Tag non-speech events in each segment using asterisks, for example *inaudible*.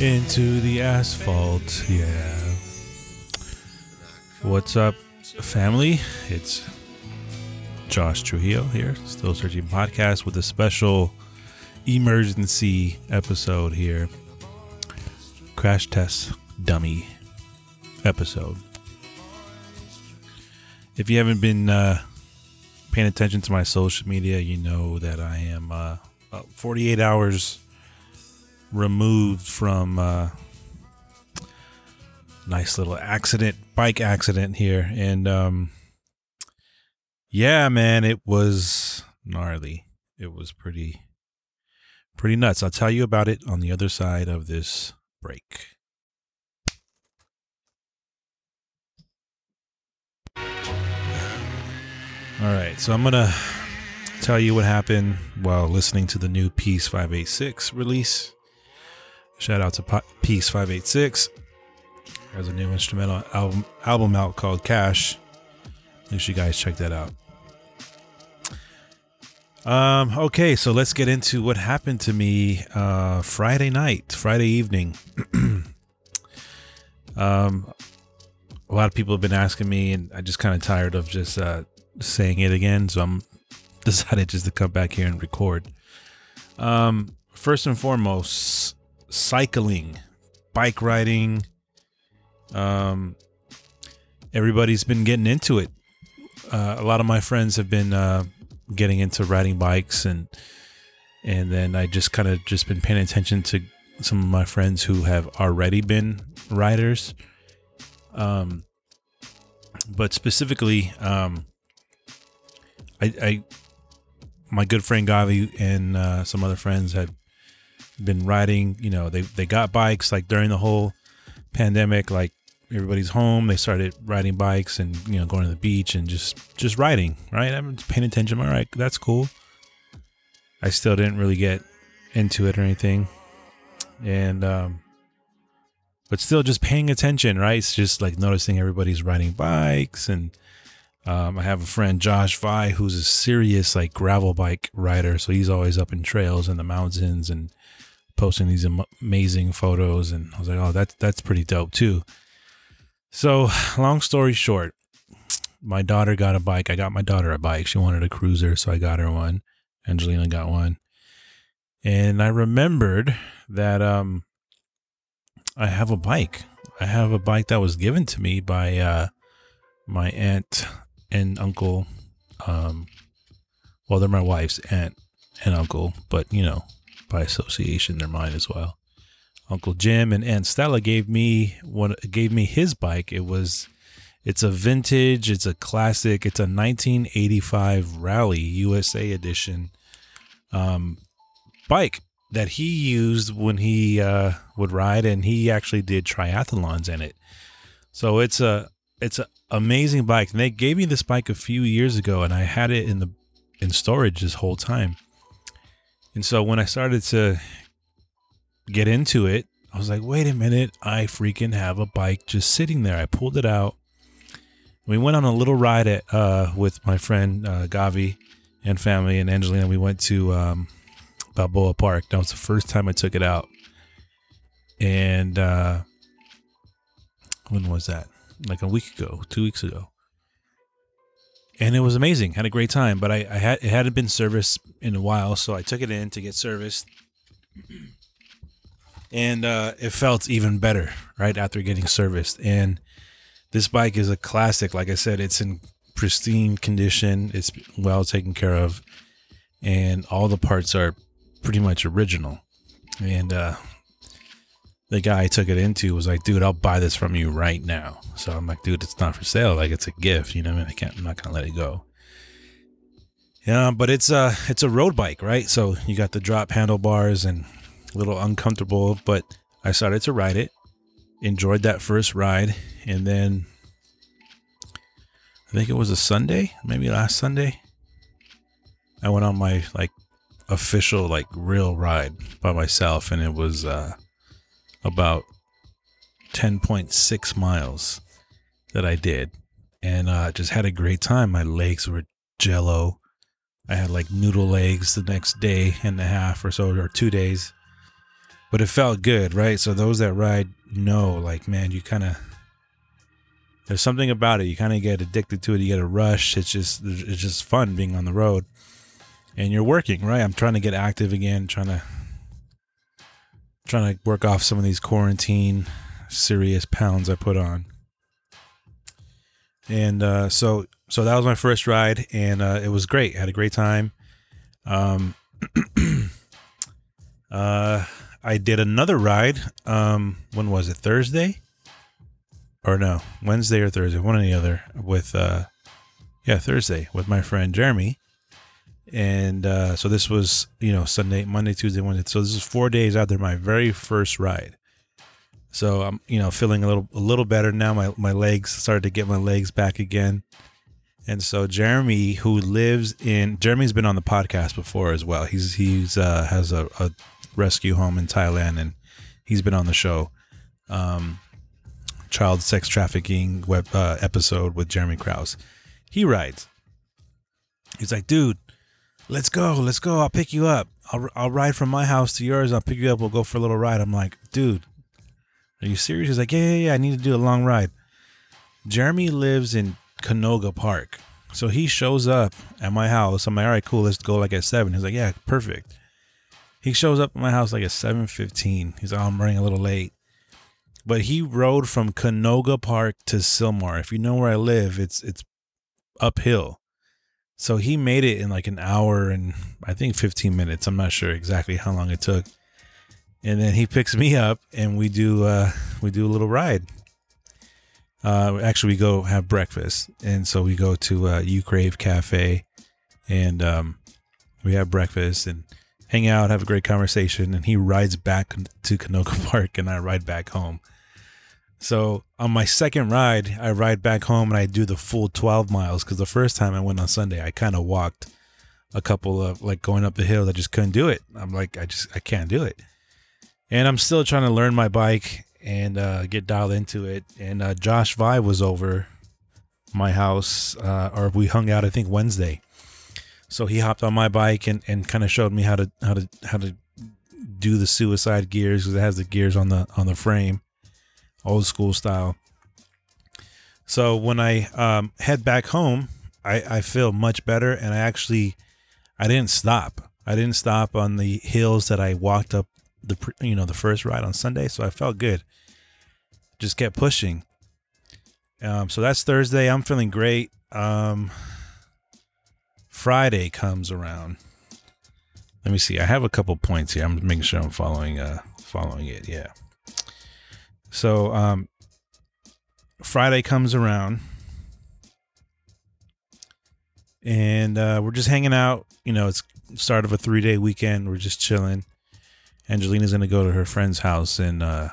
into the asphalt. Yeah. What's up, family? It's Josh Trujillo here, Still Searching Podcast, with a special emergency episode here. Crash test dummy episode. If you haven't been uh, paying attention to my social media, you know that I am uh, 48 hours removed from uh, nice little accident, bike accident here, and um, yeah, man, it was gnarly. It was pretty, pretty nuts. I'll tell you about it on the other side of this break. All right, so I'm gonna tell you what happened while listening to the new Peace 586 release. Shout out to Peace 586. Has a new instrumental album album out called Cash. Make sure you guys check that out. Um, okay, so let's get into what happened to me uh, Friday night, Friday evening. *clears throat* um, a lot of people have been asking me, and I just kind of tired of just uh, saying it again, so I'm *laughs* decided just to come back here and record. Um, first and foremost, cycling, bike riding. Um, everybody's been getting into it. Uh, a lot of my friends have been uh, getting into riding bikes, and and then I just kind of just been paying attention to some of my friends who have already been riders. Um, but specifically, um, I, I my good friend Gavi and uh, some other friends had been riding. You know, they they got bikes like during the whole pandemic. Like everybody's home, they started riding bikes and you know going to the beach and just just riding. Right, I'm paying attention. All right, that's cool. I still didn't really get into it or anything, and um, but still just paying attention. Right, it's just like noticing everybody's riding bikes and um, I have a friend, Josh Vi, who's a serious like gravel bike rider. So he's always up in trails in the mountains and posting these amazing photos. And I was like, oh, that's that's pretty dope too. So, long story short, my daughter got a bike. I got my daughter a bike. She wanted a cruiser, so I got her one. Angelina got one. And I remembered that um I have a bike. I have a bike that was given to me by uh my aunt and uncle. Um, well, they're my wife's aunt and uncle, but you know, by association, they're mine as well. Uncle Jim and Aunt Stella gave me one. Gave me his bike. It was, it's a vintage. It's a classic. It's a 1985 Raleigh USA edition, um, bike that he used when he uh, would ride, and he actually did triathlons in it. So it's a it's an amazing bike. And they gave me this bike a few years ago, and I had it in the in storage this whole time. And so when I started to get into it, I was like, wait a minute, I freaking have a bike just sitting there. I pulled it out. We went on a little ride at uh, with my friend uh, Gavi and family and Angelina. We went to um, Balboa Park. That was the first time I took it out. And uh, when was that? like a week ago, two weeks ago, and it was amazing. Had a great time, but I, I had it hadn't been serviced in a while, so I took it in to get serviced, and uh, it felt even better right after getting serviced. And this bike is a classic. Like I said, it's in pristine condition. It's well taken care of, and all the parts are pretty much original. And uh, the guy I took it into was like, dude, I'll buy this from you right now. So I'm like, dude, it's not for sale. Like it's a gift. You know, I mean, I can't, I'm not gonna let it go. Yeah, but it's a it's a road bike, right? So you got the drop handlebars and a little uncomfortable, but I started to ride it, enjoyed that first ride, and then I think it was a Sunday, maybe last Sunday. I went on my like official like real ride by myself, and it was uh about 10.6 miles that I did and uh, just had a great time. My legs were jello. I had like noodle legs the next day and a half or so, or two days. but it felt good, right? So those that ride know, like, man, you kind of there's something about it. You kind of get addicted to it. You get a rush. It's just it's just fun being on the road, and you're working, right? I'm trying to get active again, trying to trying to work off some of these quarantine serious pounds I put on. And uh, so so that was my first ride, and uh, it was great. I had a great time. Um, *clears throat* uh, I did another ride. Um, when was it? Thursday? Or no, Wednesday or Thursday, one or the other. With uh, yeah, Thursday with my friend Jeremy. And uh, so this was, you know, Sunday, Monday, Tuesday, Wednesday. So this is four days after my very first ride. So I'm, you know, feeling a little a little better now. My my legs started to get my legs back again. And so Jeremy, who lives in Jeremy's been on the podcast before as well. He's he's uh, has a, a rescue home in Thailand, and he's been on the show. Um, child sex trafficking web uh, episode with Jeremy Krause. He rides. He's like, dude, let's go, let's go. I'll pick you up. I'll I'll ride from my house to yours. I'll pick you up. We'll go for a little ride. I'm like, dude, are you serious? He's like, yeah, yeah, yeah. I need to do a long ride. Jeremy lives in Canoga Park. So he shows up at my house. I'm like, all right, cool, let's go like at seven. He's like, yeah, perfect. He shows up at my house like at 7.15. He's like, oh, I'm running a little late. But he rode from Canoga Park to Sylmar. If you know where I live, it's it's uphill. So he made it in like an hour and I think 15 minutes. I'm not sure exactly how long it took. And then he picks me up and we do uh we do a little ride. Uh, actually, we go have breakfast, and so we go to uh, You Crave Cafe, and um, we have breakfast and hang out, have a great conversation. And he rides back to Canoga *laughs* Park, and I ride back home. So on my second ride, I ride back home and I do the full 12 miles because the first time I went on Sunday, I kind of walked a couple of like going up the hill. I just couldn't do it. I'm like, I just I can't do it. And I'm still trying to learn my bike and uh, get dialed into it. And uh, Josh Vi was over my house, uh, or we hung out I think Wednesday. So he hopped on my bike and, and kind of showed me how to how to how to do the suicide gears because it has the gears on the on the frame, old school style. So when I um, head back home, I, I feel much better, and I actually I didn't stop. I didn't stop on the hills that I walked up the you know the first ride on Sunday, so I felt good. Just kept pushing. Um, so that's Thursday. I'm feeling great. Um, Friday comes around. Let me see. I have a couple points here. I'm making sure I'm following uh following it. Yeah. So um, Friday comes around, and uh, we're just hanging out. You know, it's start of a three day weekend. We're just chilling. Angelina's gonna go to her friend's house in uh,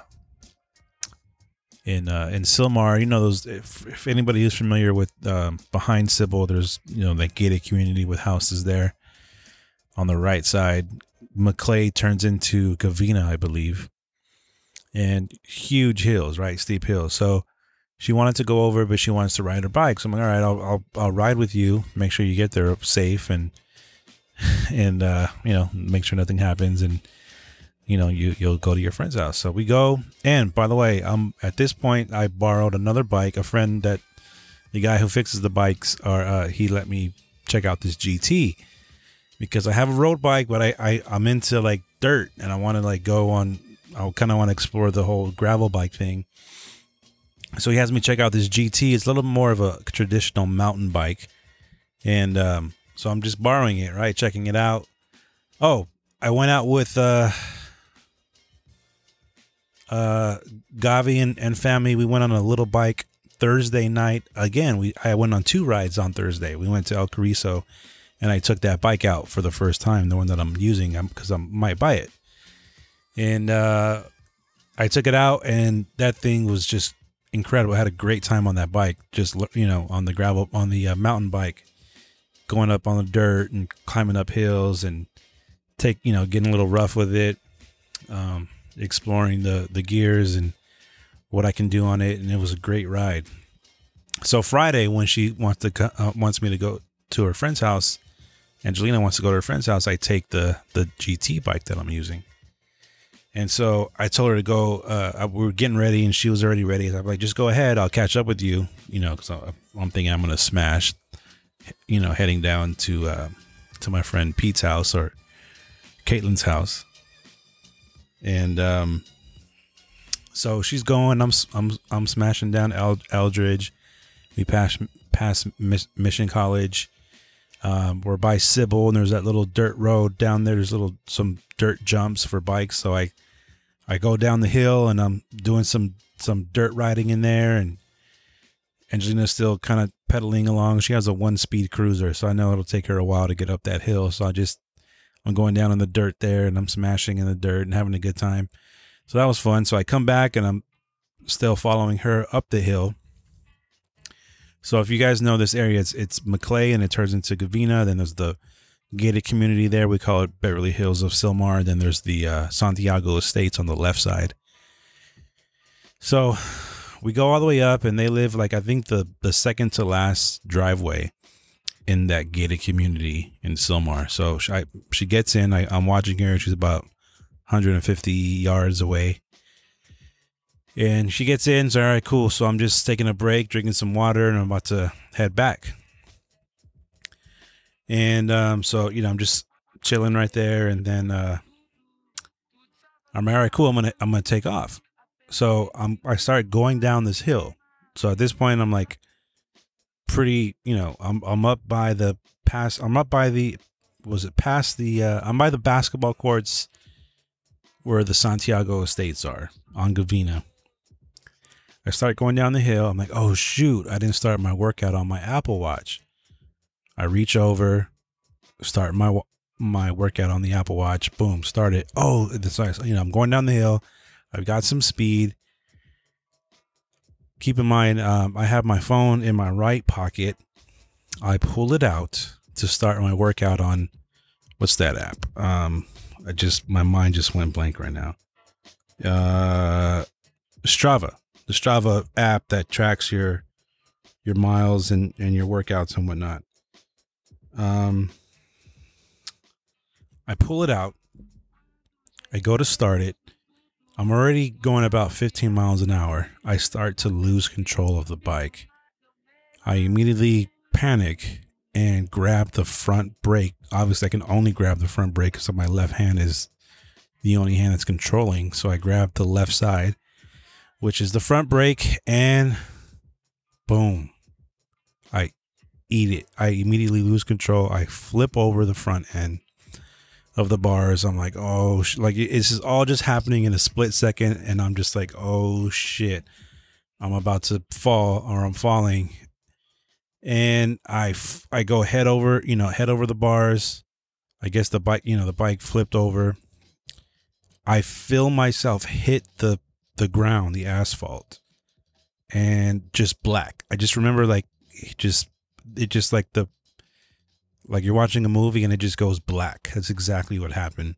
in uh, in Sylmar. You know those. If, if anybody is familiar with um, behind Sybil, there's you know that gated community with houses there. On the right side, Maclay turns into Gavina, I believe, and huge hills, right, steep hills. So she wanted to go over, but she wants to ride her bike. So I'm like, all right, I'll I'll, I'll ride with you. Make sure you get there safe and *laughs* and uh, you know make sure nothing happens and you know, you you'll go to your friend's house. So we go, and by the way, um, at this point, I borrowed another bike. A friend that the guy who fixes the bikes, or uh, he let me check out this GT because I have a road bike, but I, I I'm into like dirt, and I want to like go on. I kind of want to explore the whole gravel bike thing. So he has me check out this GT. It's a little more of a traditional mountain bike, and um, so I'm just borrowing it, right? Checking it out. Oh, I went out with uh uh, Gavi and, and family, we went on a little bike Thursday night. Again, we I went on two rides on Thursday. We went to El Cariso, and I took that bike out for the first time, the one that I'm using, because I might buy it. And uh, I took it out, and that thing was just incredible. I had a great time on that bike, just you know, on the gravel, on the uh, mountain bike, going up on the dirt and climbing up hills, and take you know, getting a little rough with it. Um, exploring the the gears and what I can do on it, and it was a great ride. So Friday, when she wants to uh, wants me to go to her friend's house, Angelina wants to go to her friend's house. I take the the GT bike that I'm using, And so I told her to go. Uh, we were getting ready, and she was already ready. I'm like, just go ahead. I'll catch up with you. You know, because I'm thinking I'm gonna smash. You know, heading down to uh, to my friend Pete's house or Caitlin's house, and um, so she's going. I'm I'm I'm smashing down Eldridge. We pass pass Mission College. Um, we're by Sybil, and there's that little dirt road down there. There's little some dirt jumps for bikes. So I I go down the hill, and I'm doing some some dirt riding in there, and Angelina's still kind of pedaling along. She has a one speed cruiser, so I know it'll take her a while to get up that hill. So I just I'm going down in the dirt there, and I'm smashing in the dirt and having a good time. So that was fun. So I come back, and I'm still following her up the hill so if you guys know this area, it's it's Maclay and it turns into Gavina. Then there's the gated community there. We call it Beverly Hills of Sylmar. Then there's the uh, Santiago Estates on the left side. So we go all the way up, and they live like I think the the second to last driveway in that gated community in Sylmar. So she, I, she gets in. I, I'm watching her. She's about 150 yards away. And she gets in, so all right, cool. So I'm just taking a break, drinking some water, and I'm about to head back. And um, so, you know, I'm just chilling right there, and then uh, I'm all right, cool. I'm gonna I'm gonna take off. So I'm I start going down this hill. So at this point, I'm like pretty, you know, I'm I'm up by the pass. I'm up by the was it past the uh, I'm by the basketball courts where the Santiago Estates are on Gavina. I start going down the hill. I'm like, oh shoot, I didn't start my workout on my Apple Watch. I reach over, start my my workout on the Apple Watch. Boom, start it. Oh, it's nice. You know, I'm going down the hill. I've got some speed. Keep in mind, um, I have my phone in my right pocket. I pull it out to start my workout on what's that app? Um, I just my mind just went blank right now. Uh, Strava the Strava app that tracks your your miles and and your workouts and whatnot. Um, I pull it out. I go to start it. I'm already going about 15 miles an hour. I start to lose control of the bike. I immediately panic and grab the front brake. Obviously, I can only grab the front brake because my left hand is the only hand that's controlling. So I grab the left side which is the front brake, and boom, I eat it. I immediately lose control. I flip over the front end of the bars. I'm like, oh, like it's just all just happening in a split second, and I'm just like, oh shit, I'm about to fall or I'm falling, and I I go head over, you know, head over the bars. I guess the bike, you know, the bike flipped over. I feel myself hit the the ground, the asphalt, and just black. I just remember like it just it just like the like you're watching a movie and it just goes black. That's exactly what happened.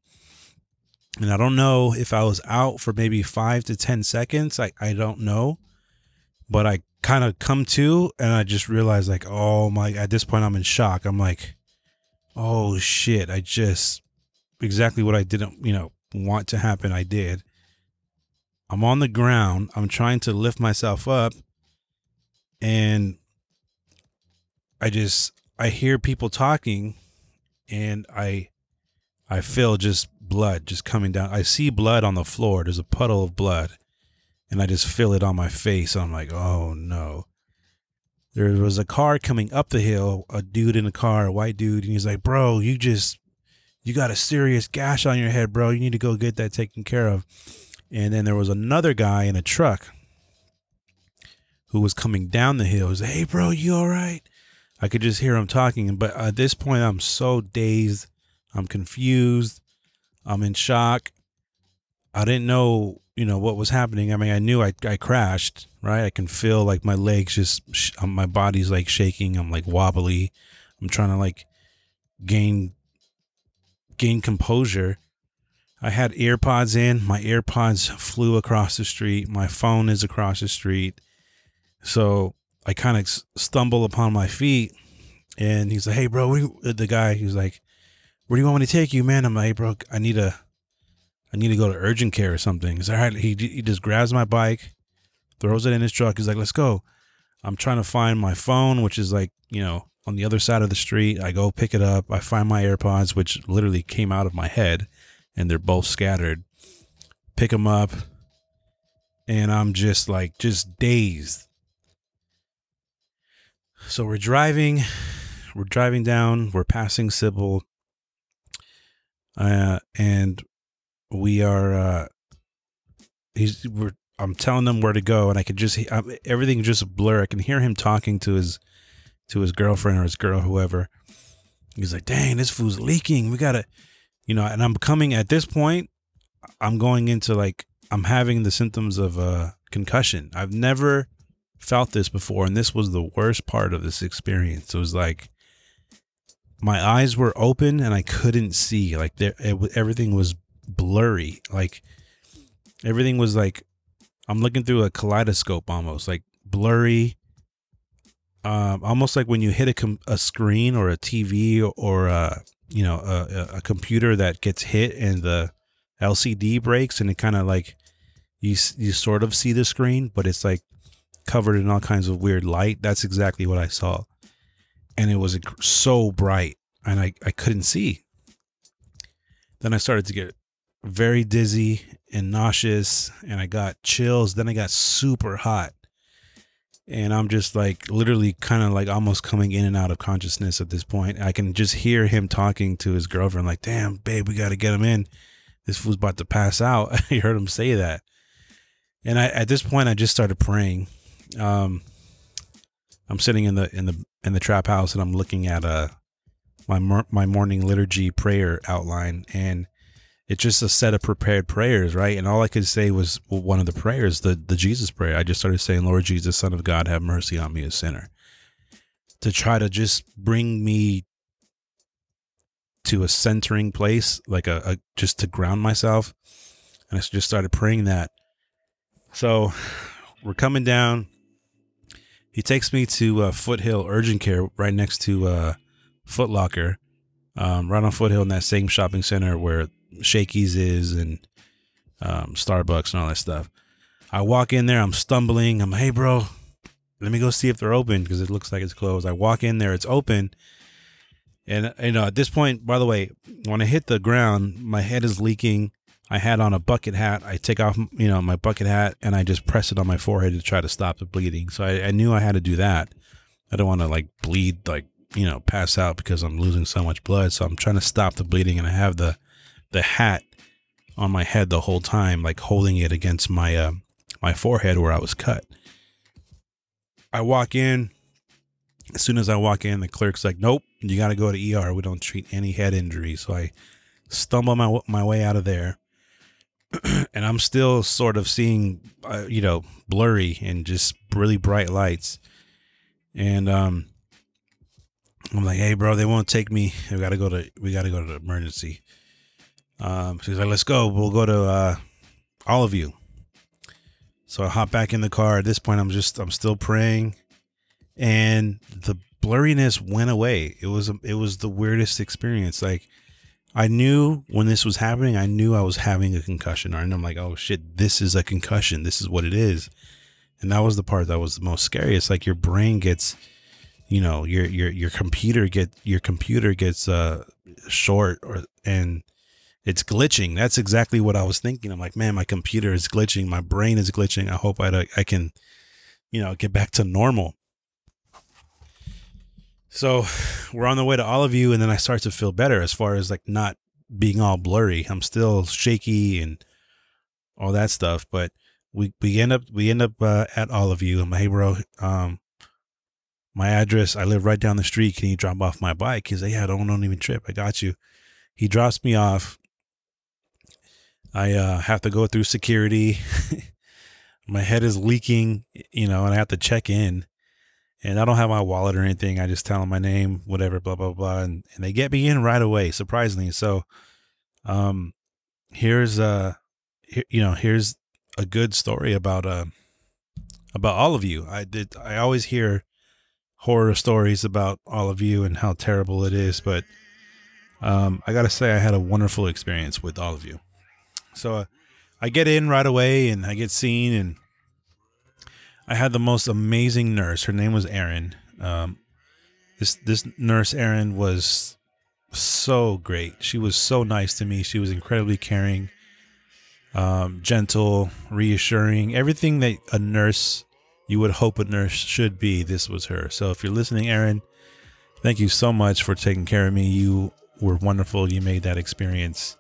And I don't know if I was out for maybe five to ten seconds. I, I don't know. But I kind of come to and I just realized like, oh my at this point I'm in shock. I'm like, oh shit, I just exactly what I didn't, you know, want to happen, I did. I'm on the ground. I'm trying to lift myself up. And I just I hear people talking and I I feel just blood just coming down. I see blood on the floor. There's a puddle of blood. And I just feel it on my face. I'm like, oh no. There was a car coming up the hill, a dude in a car, a white dude, and he's like, Bro, you just you got a serious gash on your head, bro. You need to go get that taken care of. And then there was another guy in a truck who was coming down the hill. He was, hey, bro, you all right? I could just hear him talking. But at this point, I'm so dazed. I'm confused. I'm in shock. I didn't know, you know, what was happening. I mean, I knew I, I crashed, right? I can feel like my legs just, sh- um, my body's like shaking. I'm like wobbly. I'm trying to like gain, gain composure I had AirPods in. My AirPods flew across the street. My phone is across the street. So I kind of stumble upon my feet. And he's like, "Hey, bro, you, uh, the guy." He's like, "Where do you want me to take you, man?" I'm like, "Hey, bro, I need a, I need to go to urgent care or something. He's like, all right. He, he just grabs my bike, throws it in his truck. He's like, let's go. I'm trying to find my phone, which is like, you know, on the other side of the street. I go pick it up. I find my AirPods, which literally came out of my head, and they're both scattered. Pick them up, and I'm just like, just dazed. So we're driving, we're driving down, we're passing Sybil, uh, and we are, uh, he's, we're, I'm telling them where to go, and I can just, I'm, everything just blur. I can hear him talking to his, to his girlfriend or his girl, whoever. He's like, dang, this food's leaking. We gotta, you know, and I'm coming at this point, I'm going into like, I'm having the symptoms of a concussion. I've never felt this before, and this was the worst part of this experience. It was like my eyes were open and I couldn't see. Like there, it, everything was blurry. Like everything was like I'm looking through a kaleidoscope almost, like blurry. Um, almost like when you hit a com- a screen or a TV or a you know a, a computer that gets hit and the LCD breaks and it kind of like you you sort of see the screen, but it's like covered in all kinds of weird light. That's exactly what I saw. And it was so bright and I, I couldn't see. Then I started to get very dizzy and nauseous and I got chills. Then I got super hot. And I'm just like literally kind of like almost coming in and out of consciousness at this point. I can just hear him talking to his girlfriend, like, damn, babe, we got to get him in. This fool's about to pass out. *laughs* I heard him say that. And I, at this point, I just started praying um, I'm sitting in the in the in the trap house and I'm looking at uh my my morning liturgy prayer outline and it's just a set of prepared prayers, right? And all I could say was one of the prayers, the the Jesus prayer. I just started saying, "Lord Jesus, Son of God, have mercy on me, a sinner," to try to just bring me to a centering place, like a, a just to ground myself. And I just started praying that. So we're coming down he takes me to uh, Foothill Urgent Care, right next to uh, Foot Locker, um, right on Foothill in that same shopping center where Shakey's is and um, Starbucks and all that stuff. I walk in there, I'm stumbling. I'm, hey, bro, let me go see if they're open because it looks like it's closed. I walk in there, it's open. And, you know, at this point, by the way, when I hit the ground, my head is leaking. I had on a bucket hat. I take off, you know, my bucket hat and I just press it on my forehead to try to stop the bleeding. So I, I knew I had to do that. I don't want to like bleed, like, you know, pass out because I'm losing so much blood. So I'm trying to stop the bleeding and I have the, the hat on my head the whole time, like holding it against my, uh, my forehead where I was cut. I walk in. As soon as I walk in, the clerk's like, nope, you got to go to ER. We don't treat any head injuries. So I stumble my, my way out of there *clears throat* and I'm still sort of seeing, uh, you know, blurry and just really bright lights. And um, I'm like, hey, bro, they won't take me. We gotta go to we gotta go to the emergency. Um, she's like, let's go. We'll go to uh, Olive View. So I hop back in the car. At this point, I'm just I'm still praying, and the blurriness went away. It was it was the weirdest experience. Like I knew when this was happening, I knew I was having a concussion. And I'm like, oh shit, this is a concussion. This is what it is. And that was the part that was the most scary. It's like your brain gets, you know, your your your computer get your computer gets uh short or and it's glitching. That's exactly what I was thinking. I'm like, man, my computer is glitching. My brain is glitching. I hope I I can, you know, get back to normal. So we're on the way to Olive View, and then I start to feel better as far as like not being all blurry. I'm still shaky and all that stuff, but we we end up we end up uh, at Olive View. I'm like, hey, bro, um, my address. I live right down the street. Can you drop off my bike? He's like, yeah, don't don't even trip. I got you. He drops me off. I uh, have to go through security. *laughs* my head is leaking, you know, and I have to check in and I don't have my wallet or anything. I just tell them my name, whatever, blah blah blah, and, and they get me in right away, surprisingly. So, um, here's uh, here, you know, here's a good story about uh, about Olive View. I did. I always hear horror stories about Olive View and how terrible it is, but um, I gotta say, I had a wonderful experience with Olive View. So uh, I get in right away and I get seen and I had the most amazing nurse. Her name was Erin. Um, this this nurse Erin was so great. She was so nice to me. She was incredibly caring, um, gentle, reassuring. Everything that a nurse you would hope a nurse should be. This was her. So if you're listening, Erin, thank you so much for taking care of me. You were wonderful. You made that experience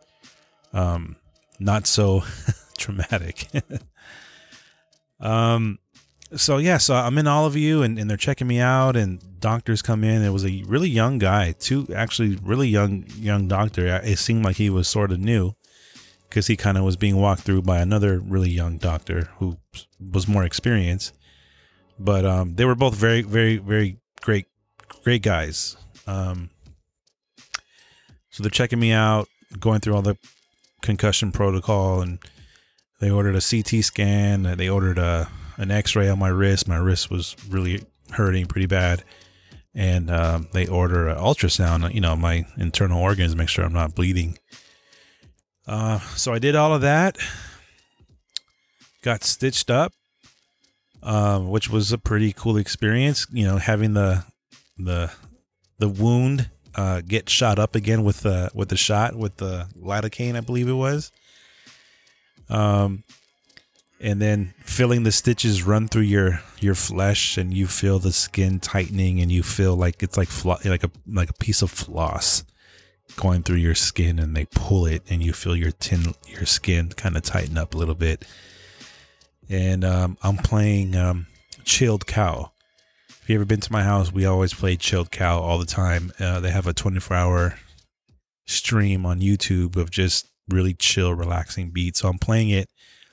um, not so *laughs* traumatic. *laughs* um, so yeah, so I'm in Olive View, and, and they're checking me out, and doctors come in. It was a really young guy, two actually really young young doctor. It seemed like he was sort of new because he kind of was being walked through by another really young doctor who was more experienced. But um, they were both very, very, very great, great guys. Um, so they're checking me out, going through all the concussion protocol, and they ordered a CT scan. They ordered a an X-ray on my wrist. My wrist was really hurting pretty bad, and um, they order an ultrasound. You know, my internal organs, make sure I'm not bleeding. Uh, so I did all of that. Got stitched up um, which was a pretty cool experience. You know, having the the the wound uh, get shot up again with the with the shot with the lidocaine, I believe it was. Um, and then feeling the stitches run through your your flesh, and you feel the skin tightening, and you feel like it's like flo- like a like a piece of floss going through your skin, and they pull it, and you feel your tin your skin kind of tighten up a little bit and um, I'm playing um, Chilled Cow. You ever been to my house, we always play Chilled Cow all the time. Uh, they have a 24 hour stream on YouTube of just really chill, relaxing beats. So I'm playing it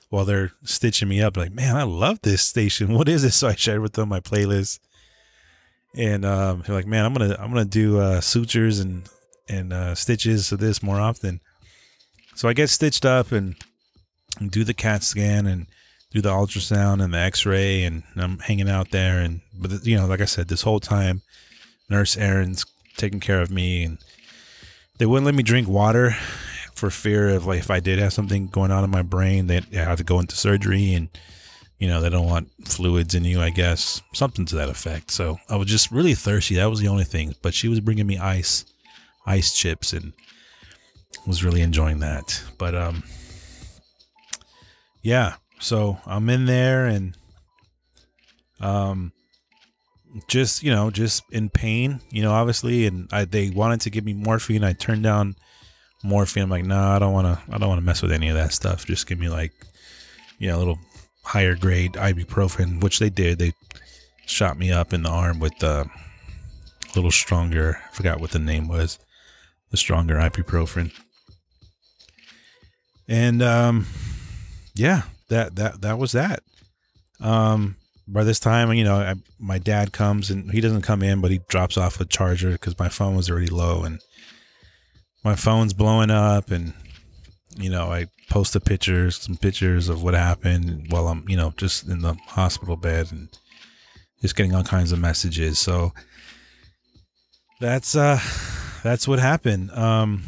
while they're stitching me up. Like, man, I love this station. What is this? *laughs* So I shared with them my playlist, and um, they're like, man, I'm gonna I'm gonna do uh, sutures and and uh, stitches of this more often. So I get stitched up and, and do the CAT scan and do the ultrasound and the x-ray and I'm hanging out there and but you know like I said this whole time nurse Erin's taking care of me and they wouldn't let me drink water for fear of like if I did have something going on in my brain they I had to go into surgery and you know they don't want fluids in you I guess. Something to that effect. So I was just really thirsty. That was the only thing. But she was bringing me ice ice chips and was really enjoying that. But um yeah so I'm in there and um just you know just in pain you know obviously and I, they wanted to give me morphine. I turned down morphine. I'm like no nah, i don't want to i don't want to mess with any of that stuff. Just give me like you know a little higher grade ibuprofen which they did. They shot me up in the arm with the a little stronger i forgot what the name was the stronger ibuprofen. And um yeah that that that was that. Um, by this time, you know, I, my dad comes and he doesn't come in, but he drops off a charger because my phone was already low and my phone's blowing up. And you know, I post a pictures, some pictures of what happened while I'm, you know, just in the hospital bed and just getting all kinds of messages. So that's uh, that's what happened. Um,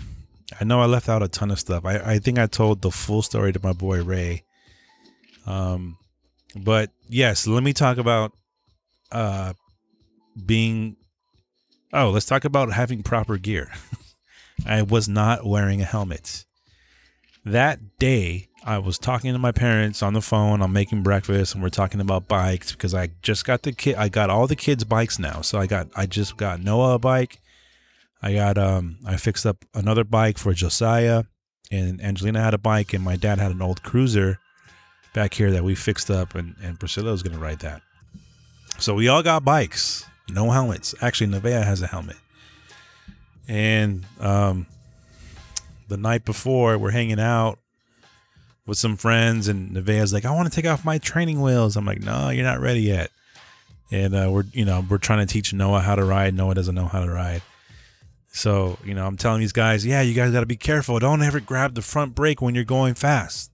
I know I left out a ton of stuff. I, I think I told the full story to my boy Ray um, but yes, let me talk about uh, being. Oh, let's talk about having proper gear. *laughs* I was not wearing a helmet. That day, I was talking to my parents on the phone. I'm making breakfast, and we're talking about bikes because I just got the kid. I got all the kids' bikes now. So I got, I just got Noah a bike. I got, um, I fixed up another bike for Josiah, and Angelina had a bike, and my dad had an old cruiser back here that we fixed up, and, and Priscilla was going to ride that. So we all got bikes, no helmets. Actually, Nevaeh has a helmet. And um, the night before, we're hanging out with some friends, and Nevaeh's like, I want to take off my training wheels. I'm like, no, you're not ready yet. And uh, we're, you know, we're trying to teach Noah how to ride. Noah doesn't know how to ride. So, you know, I'm telling these guys, yeah, you guys got to be careful. Don't ever grab the front brake when you're going fast.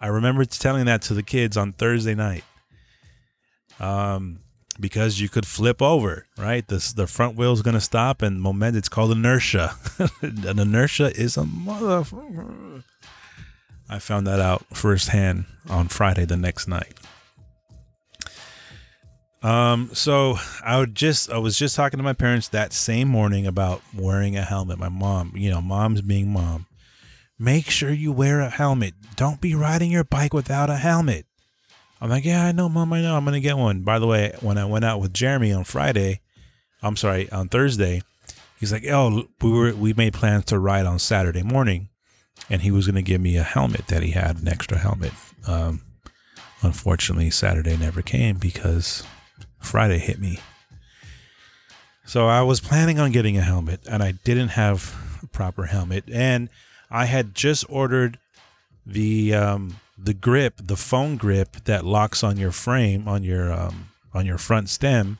I remember telling that to the kids on Thursday night. Um, because you could flip over, right? The the front wheel is going to stop, and moment it's called inertia. *laughs* An inertia is a motherfucker. I found that out firsthand on Friday the next night. Um, so I would just I was just talking to my parents that same morning about wearing a helmet. My mom, you know, mom's being mom. Make sure you wear a helmet. Don't be riding your bike without a helmet. I'm like, yeah, I know, mom, I know. I'm gonna get one. By the way, when I went out with Jeremy on Friday, I'm sorry, on Thursday, he's like, oh, we were we made plans to ride on Saturday morning, and he was gonna give me a helmet that he had, an extra helmet. Um, unfortunately, Saturday never came because Friday hit me. So I was planning on getting a helmet and I didn't have a proper helmet and I had just ordered the um the grip, the phone grip that locks on your frame on your um on your front stem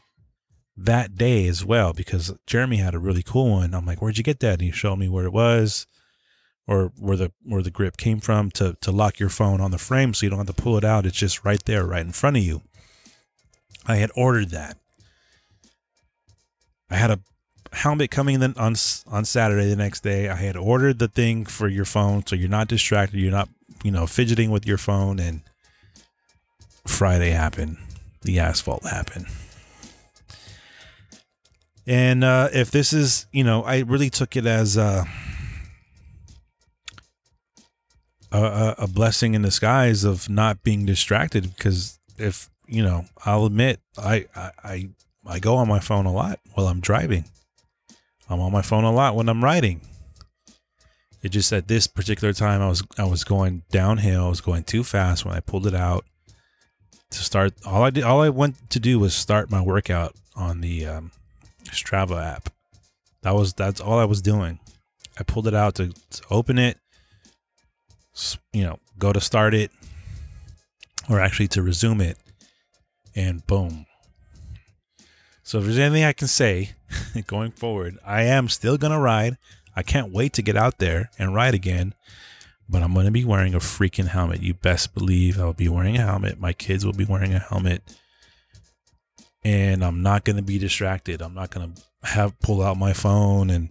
that day as well because Jeremy had a really cool one. I'm like, "Where'd you get that?" And he showed me where it was or where the where the grip came from to to lock your phone on the frame so you don't have to pull it out. It's just right there right in front of you. I had ordered that. I had a helmet coming then on on Saturday the next day. I had ordered the thing for your phone so you're not distracted, you're not, you know, fidgeting with your phone and Friday happened. The asphalt happened. And uh, if this is, you know, I really took it as uh, a, a, blessing in disguise of not being distracted because if you know, I'll admit I, I I go on my phone a lot while I'm driving. I'm on my phone a lot when I'm riding. It just at this particular time I was I was going downhill. I was going too fast when I pulled it out to start. All I did, all I went to do was start my workout on the um, Strava app. That was that's all I was doing. I pulled it out to, to open it, you know, go to start it, or actually to resume it, and boom. So if there's anything I can say *laughs* going forward, I am still gonna ride. I can't wait to get out there and ride again. But I'm gonna be wearing a freaking helmet. You best believe I'll be wearing a helmet. My kids will be wearing a helmet. And I'm not gonna be distracted. I'm not gonna have pull out my phone and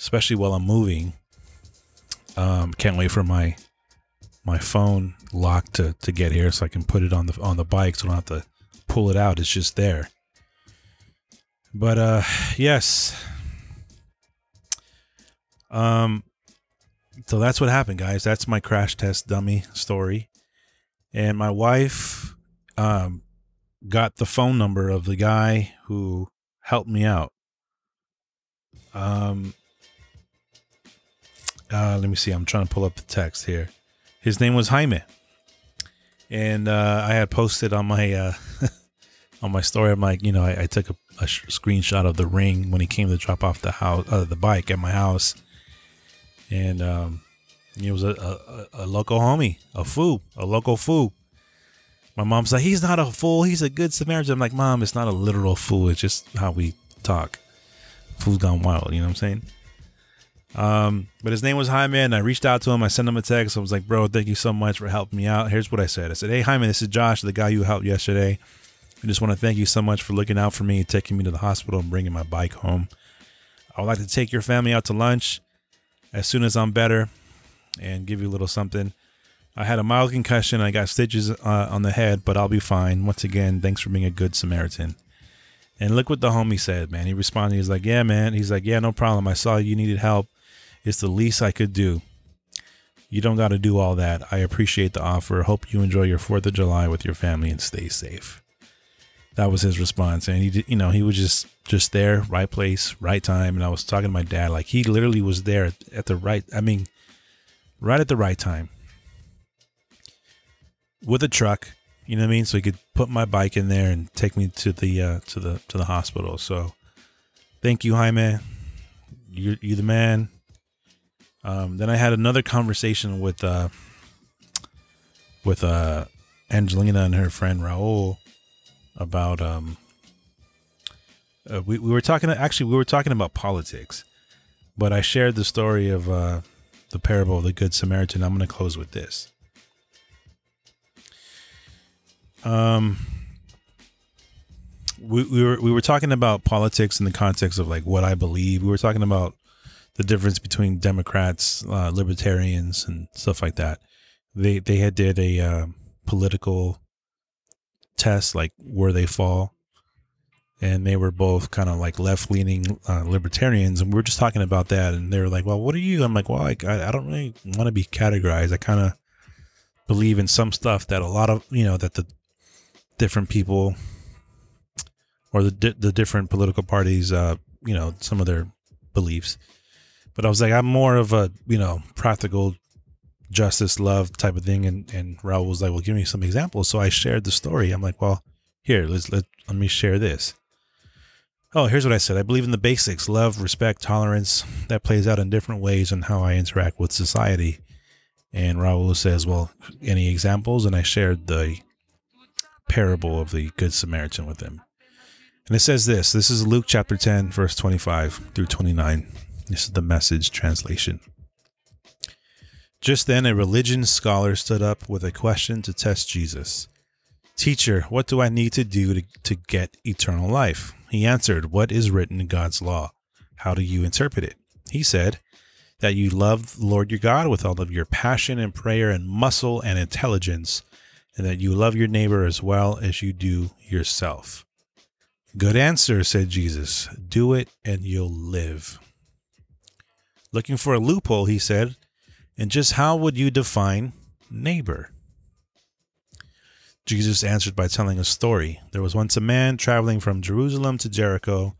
especially while I'm moving. Um, can't wait for my my phone lock to, to get here so I can put it on the on the bike so I don't have to pull it out. It's just there. But uh yes. Um so that's what happened, guys. That's my crash test dummy story. And my wife um got the phone number of the guy who helped me out. Um uh, let me see. I'm trying to pull up the text here. His name was Jaime, and uh, I had posted on my uh, *laughs* on my story. I'm like, you know, I, I took a, a sh- screenshot of the ring when he came to drop off the house, uh, the bike at my house, and um, it was a, a, a local homie, a fool, a local fool. My mom's like, he's not a fool. He's a good Samaritan. I'm like, mom, it's not a literal fool. It's just how we talk. Fool's gone wild. You know what I'm saying? Um, but his name was and I reached out to him. I sent him a text. I was like, "Bro, thank you so much for helping me out." Here's what I said: I said, "Hey, Jaime, this is Josh, the guy you helped yesterday. I just want to thank you so much for looking out for me, taking me to the hospital, and bringing my bike home. I would like to take your family out to lunch as soon as I'm better, and give you a little something. I had a mild concussion. I got stitches uh, on the head, but I'll be fine. Once again, thanks for being a good Samaritan." And look what the homie said, man. He responded. He's like, "Yeah, man." He's like, "Yeah, no problem. I saw you needed help." It's the least I could do. You don't got to do all that. I appreciate the offer. Hope you enjoy your 4th of July with your family and stay safe. That was his response. And he did, you know, he was just, just there, right place, right time. And I was talking to my dad, like he literally was there at the right, I mean, right at the right time with a truck, you know what I mean? So he could put my bike in there and take me to the, uh, to the, to the hospital. So thank you, Jaime. You're, you're the man. Um, then I had another conversation with uh, with uh, Angelina and her friend Raul about um, uh, we we were talking actually we were talking about politics, but I shared the story of uh, the parable of the Good Samaritan. I'm going to close with this. Um, we, we were we were talking about politics in the context of like what I believe. We were talking about the difference between Democrats, uh, libertarians, and stuff like that. they they had did a uh, political test, like where they fall, and they were both kind of like left leaning uh, libertarians, and we were just talking about that, and they were like, "Well, what are you?" I'm like, "Well, I I don't really want to be categorized. I kind of believe in some stuff that a lot of you know that the different people or the the different political parties, uh, you know, some of their beliefs." But I was like, I'm more of a you know practical justice, love type of thing. And and Raul was like, well, give me some examples. So I shared the story. I'm like, well, here, let's let let me share this. Oh, here's what I said. I believe in the basics: love, respect, tolerance. That plays out in different ways in how I interact with society. And Raul says, well, any examples? And I shared the parable of the Good Samaritan with him. And it says this this is Luke chapter 10, verse 25 through 29. This is the message translation. Just then, a religion scholar stood up with a question to test Jesus. Teacher, what do I need to do to, to get eternal life? He answered, What is written in God's law? How do you interpret it? He said, That you love the Lord your God with all of your passion and prayer and muscle and intelligence, and that you love your neighbor as well as you do yourself. Good answer, said Jesus. Do it and you'll live. Looking for a loophole, he said, and just how would you define neighbor? Jesus answered by telling a story. There was once a man traveling from Jerusalem to Jericho.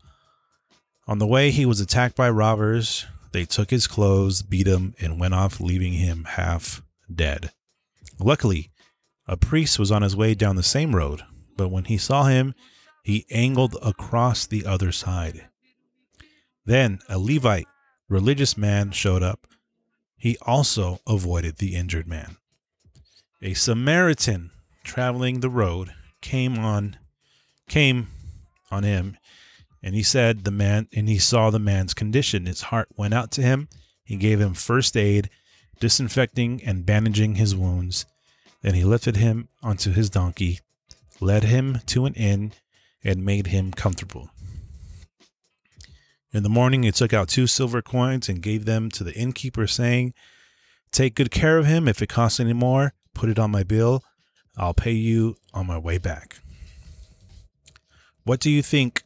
On the way, he was attacked by robbers. They took his clothes, beat him, and went off, leaving him half dead. Luckily, a priest was on his way down the same road, but when he saw him, he angled across the other side. Then a Levite, religious man, showed up he also avoided the injured man. A Samaritan traveling the road came on came on him and he said the man and he saw the man's condition. His heart went out to him. He gave him first aid disinfecting and bandaging his wounds. Then he lifted him onto his donkey led him to an inn and made him comfortable in the morning, he took out two silver coins and gave them to the innkeeper, saying, Take good care of him. If it costs any more, put it on my bill. I'll pay you on my way back. What do you think?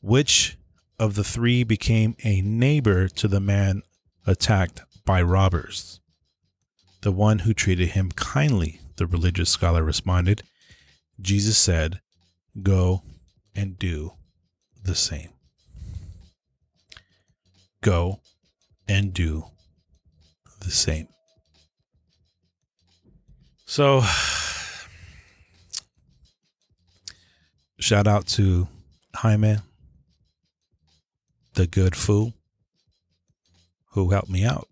Which of the three became a neighbor to the man attacked by robbers? The one who treated him kindly, the religious scholar responded. Jesus said, Go and do the same go and do the same. So, *sighs* shout out to Jaime, the good fool, who helped me out.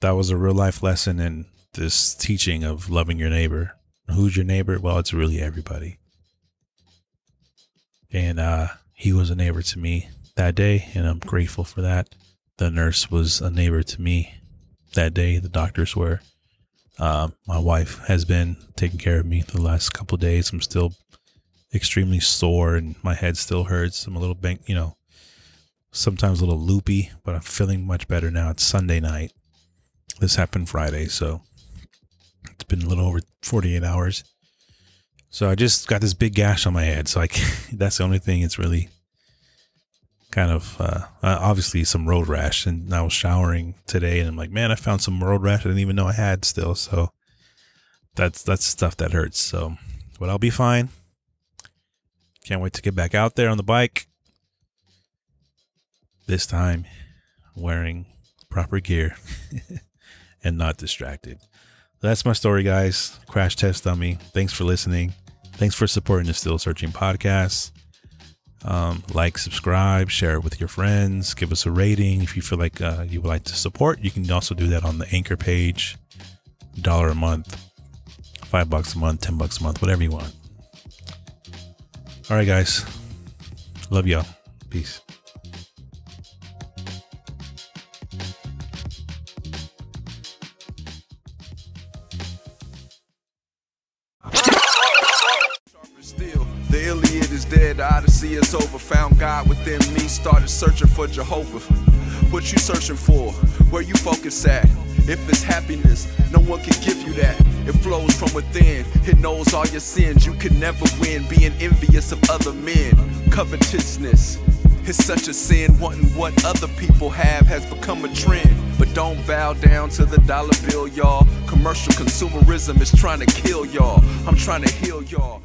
That was a real life lesson in this teaching of loving your neighbor. Who's your neighbor? Well, it's really everybody. And uh, he was a neighbor to me that day, and I'm grateful for that. The nurse was a neighbor to me that day. The doctors were. Uh, my wife has been taking care of me the last couple days. I'm still extremely sore, and my head still hurts. I'm a little bent, you know, sometimes a little loopy, but I'm feeling much better now. It's Sunday night. This happened Friday, so it's been a little over 48 hours. So I just got this big gash on my head. So I *laughs* that's the only thing it's really kind of uh, uh, obviously some road rash. And I was showering today, and I'm like, man, I found some road rash I didn't even know I had still. So that's that's stuff that hurts. So, but I'll be fine. Can't wait to get back out there on the bike. This time, wearing proper gear *laughs* and not distracted. That's my story, guys. Crash test dummy. Thanks for listening. Thanks for supporting the Still Searching podcast. Um, like, subscribe, share it with your friends, give us a rating if you feel like uh, you would like to support. You can also do that on the Anchor page, dollar a month, five bucks a month, ten bucks a month, whatever you want. All right, guys. Love y'all. Peace. Is over. Found God within me, started searching for Jehovah. What you searching for? Where you focus at? If it's happiness, no one can give you that. It flows from within, it knows all your sins. You can never win being envious of other men. Covetousness. It's such a sin, wanting what other people have has become a trend. But don't bow down to the dollar bill, y'all. Commercial consumerism is trying to kill y'all. I'm trying to heal y'all.